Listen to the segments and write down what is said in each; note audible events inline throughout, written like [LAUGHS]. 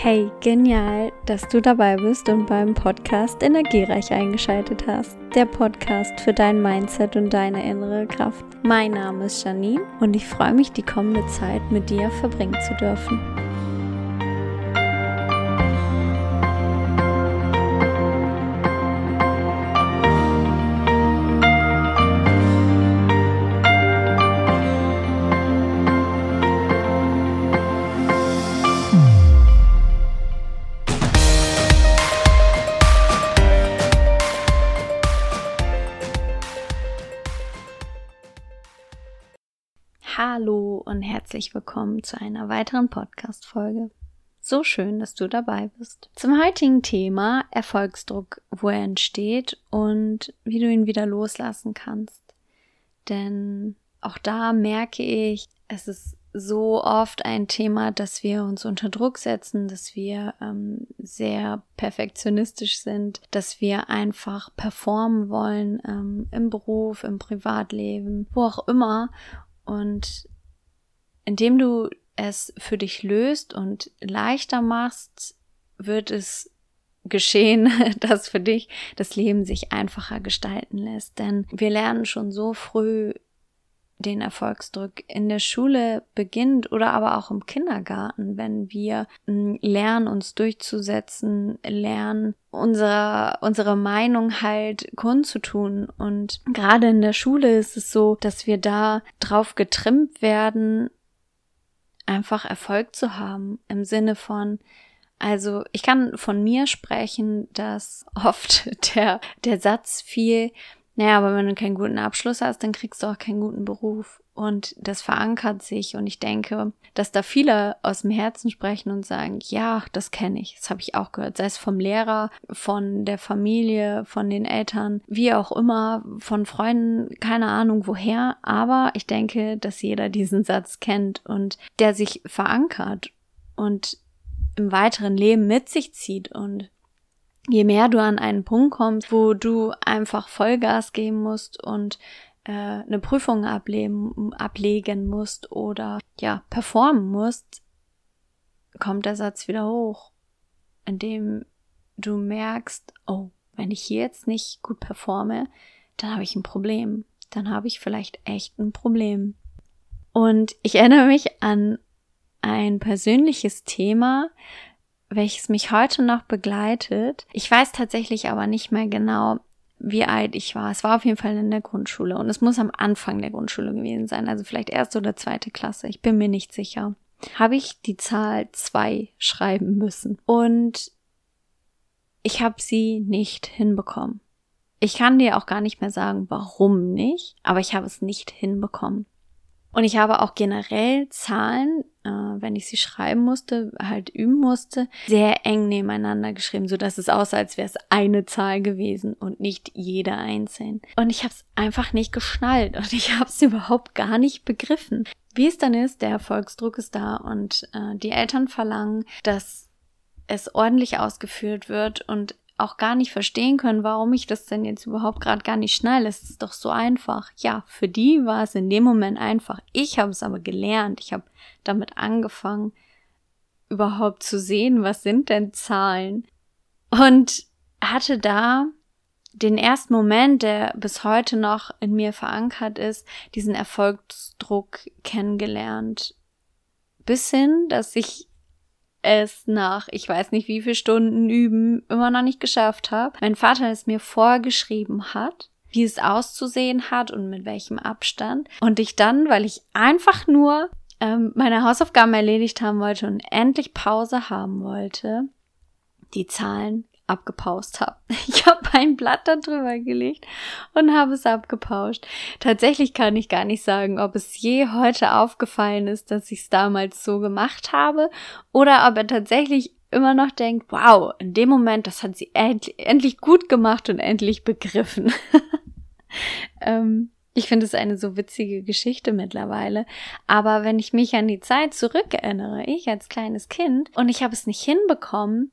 Hey, genial, dass du dabei bist und beim Podcast Energiereich eingeschaltet hast. Der Podcast für dein Mindset und deine innere Kraft. Mein Name ist Janine und ich freue mich, die kommende Zeit mit dir verbringen zu dürfen. Hallo und herzlich willkommen zu einer weiteren Podcast-Folge. So schön, dass du dabei bist. Zum heutigen Thema Erfolgsdruck, wo er entsteht und wie du ihn wieder loslassen kannst. Denn auch da merke ich, es ist so oft ein Thema, dass wir uns unter Druck setzen, dass wir ähm, sehr perfektionistisch sind, dass wir einfach performen wollen ähm, im Beruf, im Privatleben, wo auch immer und indem du es für dich löst und leichter machst, wird es geschehen, [LAUGHS] dass für dich das Leben sich einfacher gestalten lässt. Denn wir lernen schon so früh den Erfolgsdruck in der Schule beginnt oder aber auch im Kindergarten, wenn wir hm, lernen, uns durchzusetzen, lernen, unsere, unsere Meinung halt kundzutun. Und gerade in der Schule ist es so, dass wir da drauf getrimmt werden, einfach Erfolg zu haben im Sinne von, also ich kann von mir sprechen, dass oft [LAUGHS] der, der Satz fiel, naja, aber wenn du keinen guten Abschluss hast, dann kriegst du auch keinen guten Beruf. Und das verankert sich. Und ich denke, dass da viele aus dem Herzen sprechen und sagen, ja, das kenne ich. Das habe ich auch gehört. Sei es vom Lehrer, von der Familie, von den Eltern, wie auch immer, von Freunden, keine Ahnung woher. Aber ich denke, dass jeder diesen Satz kennt und der sich verankert und im weiteren Leben mit sich zieht. Und je mehr du an einen Punkt kommst, wo du einfach Vollgas geben musst und äh, eine Prüfung ablegen, ablegen musst oder ja, performen musst, kommt der Satz wieder hoch, indem du merkst, oh, wenn ich hier jetzt nicht gut performe, dann habe ich ein Problem. Dann habe ich vielleicht echt ein Problem. Und ich erinnere mich an ein persönliches Thema, welches mich heute noch begleitet. Ich weiß tatsächlich aber nicht mehr genau, wie alt ich war. Es war auf jeden Fall in der Grundschule und es muss am Anfang der Grundschule gewesen sein, also vielleicht erste oder zweite Klasse. Ich bin mir nicht sicher. Habe ich die Zahl zwei schreiben müssen und ich habe sie nicht hinbekommen. Ich kann dir auch gar nicht mehr sagen, warum nicht, aber ich habe es nicht hinbekommen. Und ich habe auch generell Zahlen, äh, wenn ich sie schreiben musste, halt üben musste, sehr eng nebeneinander geschrieben, so dass es aussah, als wäre es eine Zahl gewesen und nicht jede einzeln. Und ich habe es einfach nicht geschnallt und ich habe es [LAUGHS] überhaupt gar nicht begriffen. Wie es dann ist, der Erfolgsdruck ist da und äh, die Eltern verlangen, dass es ordentlich ausgeführt wird und auch gar nicht verstehen können, warum ich das denn jetzt überhaupt gerade gar nicht schnell. Es ist doch so einfach. Ja, für die war es in dem Moment einfach. Ich habe es aber gelernt. Ich habe damit angefangen, überhaupt zu sehen, was sind denn Zahlen. Und hatte da den ersten Moment, der bis heute noch in mir verankert ist, diesen Erfolgsdruck kennengelernt. Bis hin, dass ich es nach, ich weiß nicht wie viele Stunden üben, immer noch nicht geschafft habe. Mein Vater es mir vorgeschrieben hat, wie es auszusehen hat und mit welchem Abstand. Und ich dann, weil ich einfach nur ähm, meine Hausaufgaben erledigt haben wollte und endlich Pause haben wollte, die Zahlen abgepaust habe. [LAUGHS] Ich habe ein Blatt da drüber gelegt und habe es abgepauscht. Tatsächlich kann ich gar nicht sagen, ob es je heute aufgefallen ist, dass ich es damals so gemacht habe oder ob er tatsächlich immer noch denkt, wow, in dem Moment, das hat sie end endlich gut gemacht und endlich begriffen. [LAUGHS] ähm, ich finde es eine so witzige Geschichte mittlerweile. Aber wenn ich mich an die Zeit zurückerinnere, ich als kleines Kind, und ich habe es nicht hinbekommen,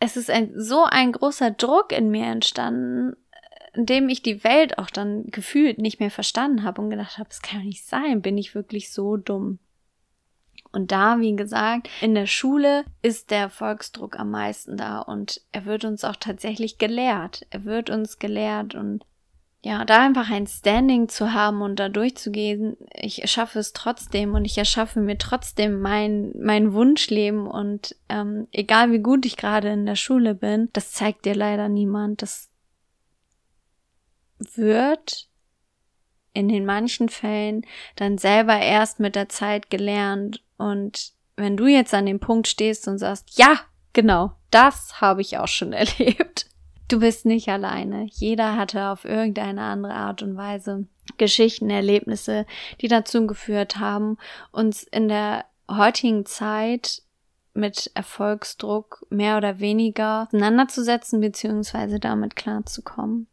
es ist ein, so ein großer Druck in mir entstanden, in dem ich die Welt auch dann gefühlt nicht mehr verstanden habe und gedacht habe, es kann nicht sein, bin ich wirklich so dumm? Und da, wie gesagt, in der Schule ist der Erfolgsdruck am meisten da und er wird uns auch tatsächlich gelehrt. Er wird uns gelehrt und ja, da einfach ein Standing zu haben und da durchzugehen, ich erschaffe es trotzdem und ich erschaffe mir trotzdem mein, mein Wunschleben und ähm, egal wie gut ich gerade in der Schule bin, das zeigt dir leider niemand. Das wird in den manchen Fällen dann selber erst mit der Zeit gelernt und wenn du jetzt an dem Punkt stehst und sagst, ja, genau, das habe ich auch schon [LAUGHS] erlebt, Du bist nicht alleine. Jeder hatte auf irgendeine andere Art und Weise Geschichten, Erlebnisse, die dazu geführt haben, uns in der heutigen Zeit mit Erfolgsdruck mehr oder weniger auseinanderzusetzen bzw. damit klarzukommen.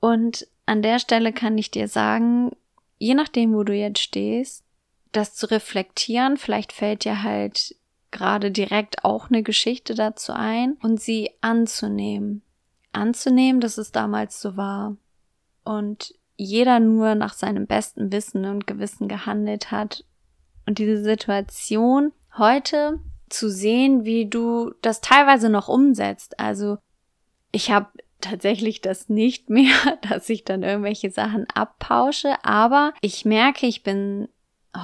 Und an der Stelle kann ich dir sagen, je nachdem, wo du jetzt stehst, das zu reflektieren, vielleicht fällt dir halt gerade direkt auch eine Geschichte dazu ein und sie anzunehmen anzunehmen, dass es damals so war. Und jeder nur nach seinem besten Wissen und Gewissen gehandelt hat. Und diese Situation heute zu sehen, wie du das teilweise noch umsetzt. Also ich habe tatsächlich das nicht [LAUGHS] mehr, dass ich dann irgendwelche Sachen abpausche, aber ich merke, ich bin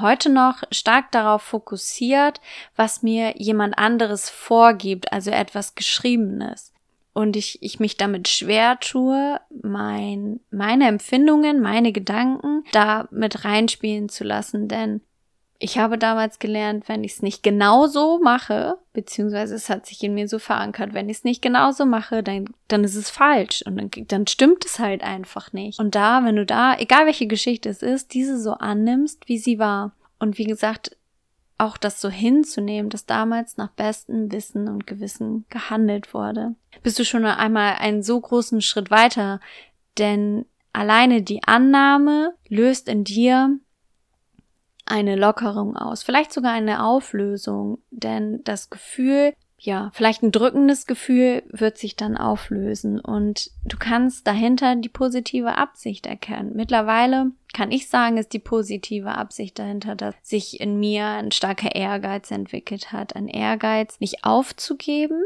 heute noch stark darauf fokussiert, was mir jemand anderes vorgibt, also etwas Geschriebenes und ich, ich mich damit schwer tue, mein, meine Empfindungen, meine Gedanken da mit reinspielen zu lassen, denn ich habe damals gelernt, wenn ich es nicht genauso mache, beziehungsweise es hat sich in mir so verankert, wenn ich es nicht genauso mache, dann, dann ist es falsch und dann, dann stimmt es halt einfach nicht. Und da, wenn du da, egal welche Geschichte es ist, diese so annimmst, wie sie war. Und wie gesagt, auch das so hinzunehmen, dass damals nach bestem Wissen und Gewissen gehandelt wurde. Bist du schon einmal einen so großen Schritt weiter, denn alleine die Annahme löst in dir eine Lockerung aus, vielleicht sogar eine Auflösung, denn das Gefühl, ja, vielleicht ein drückendes Gefühl wird sich dann auflösen und du kannst dahinter die positive Absicht erkennen. Mittlerweile kann ich sagen, ist die positive Absicht dahinter, dass sich in mir ein starker Ehrgeiz entwickelt hat. Ein Ehrgeiz, nicht aufzugeben.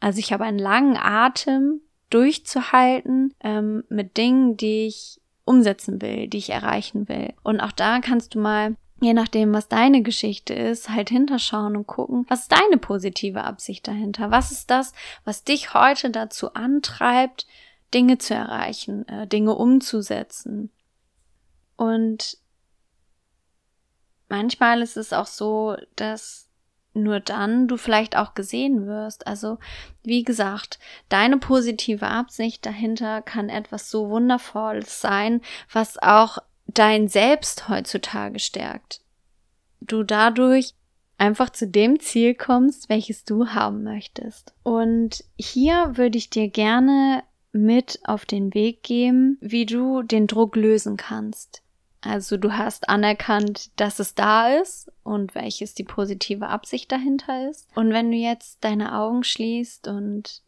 Also ich habe einen langen Atem durchzuhalten ähm, mit Dingen, die ich umsetzen will, die ich erreichen will. Und auch da kannst du mal je nachdem, was deine Geschichte ist, halt hinterschauen und gucken, was ist deine positive Absicht dahinter? Was ist das, was dich heute dazu antreibt, Dinge zu erreichen, äh, Dinge umzusetzen? Und manchmal ist es auch so, dass nur dann du vielleicht auch gesehen wirst. Also, wie gesagt, deine positive Absicht dahinter kann etwas so Wundervolles sein, was auch dein Selbst heutzutage stärkt. Du dadurch einfach zu dem Ziel kommst, welches du haben möchtest. Und hier würde ich dir gerne mit auf den Weg geben, wie du den Druck lösen kannst. Also du hast anerkannt, dass es da ist und welches die positive Absicht dahinter ist. Und wenn du jetzt deine Augen schließt und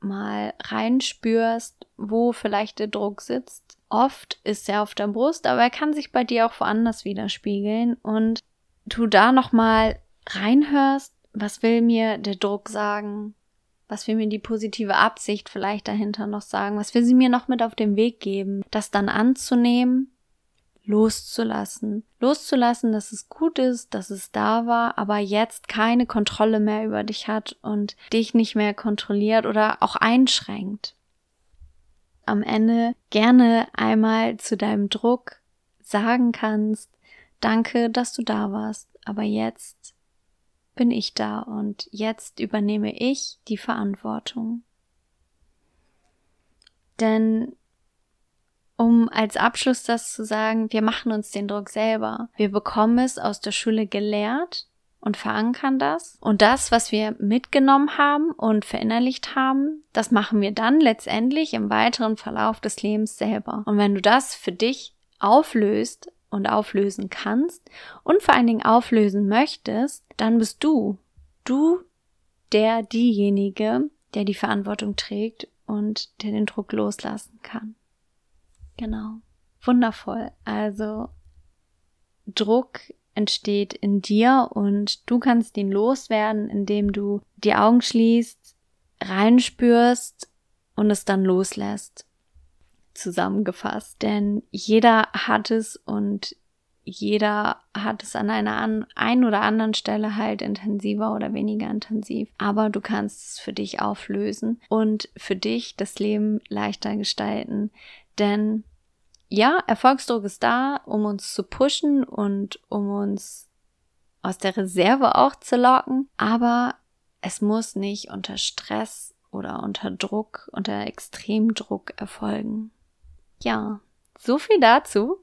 mal reinspürst, wo vielleicht der Druck sitzt, Oft ist er auf der Brust, aber er kann sich bei dir auch woanders widerspiegeln und du da nochmal reinhörst, was will mir der Druck sagen? Was will mir die positive Absicht vielleicht dahinter noch sagen? Was will sie mir noch mit auf den Weg geben? Das dann anzunehmen, loszulassen. Loszulassen, dass es gut ist, dass es da war, aber jetzt keine Kontrolle mehr über dich hat und dich nicht mehr kontrolliert oder auch einschränkt am Ende gerne einmal zu deinem Druck sagen kannst, danke, dass du da warst, aber jetzt bin ich da und jetzt übernehme ich die Verantwortung. Denn um als Abschluss das zu sagen, wir machen uns den Druck selber. Wir bekommen es aus der Schule gelehrt und verankern das. Und das, was wir mitgenommen haben und verinnerlicht haben, das machen wir dann letztendlich im weiteren Verlauf des Lebens selber. Und wenn du das für dich auflöst und auflösen kannst und vor allen Dingen auflösen möchtest, dann bist du, du der, diejenige, der die Verantwortung trägt und der den Druck loslassen kann. Genau. Wundervoll. Also Druck entsteht in dir und du kannst ihn loswerden, indem du die Augen schließt, reinspürst und es dann loslässt. Zusammengefasst. Denn jeder hat es und jeder hat es an einer an, ein oder anderen Stelle halt intensiver oder weniger intensiv. Aber du kannst es für dich auflösen und für dich das Leben leichter gestalten. Denn ja, Erfolgsdruck ist da, um uns zu pushen und um uns aus der Reserve auch zu locken. Aber es muss nicht unter Stress oder unter Druck, unter Extremdruck erfolgen. Ja, so viel dazu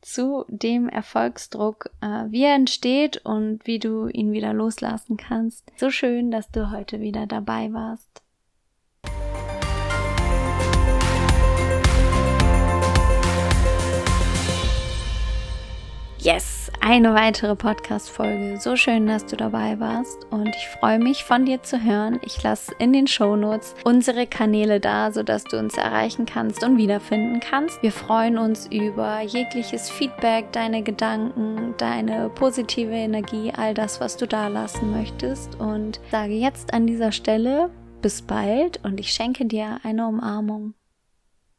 zu dem Erfolgsdruck, äh, wie er entsteht und wie du ihn wieder loslassen kannst. So schön, dass du heute wieder dabei warst. Yes, eine weitere Podcast-Folge. So schön, dass du dabei warst und ich freue mich von dir zu hören. Ich lasse in den Show Notes unsere Kanäle da, sodass du uns erreichen kannst und wiederfinden kannst. Wir freuen uns über jegliches Feedback, deine Gedanken, deine positive Energie, all das, was du da lassen möchtest und sage jetzt an dieser Stelle bis bald und ich schenke dir eine Umarmung.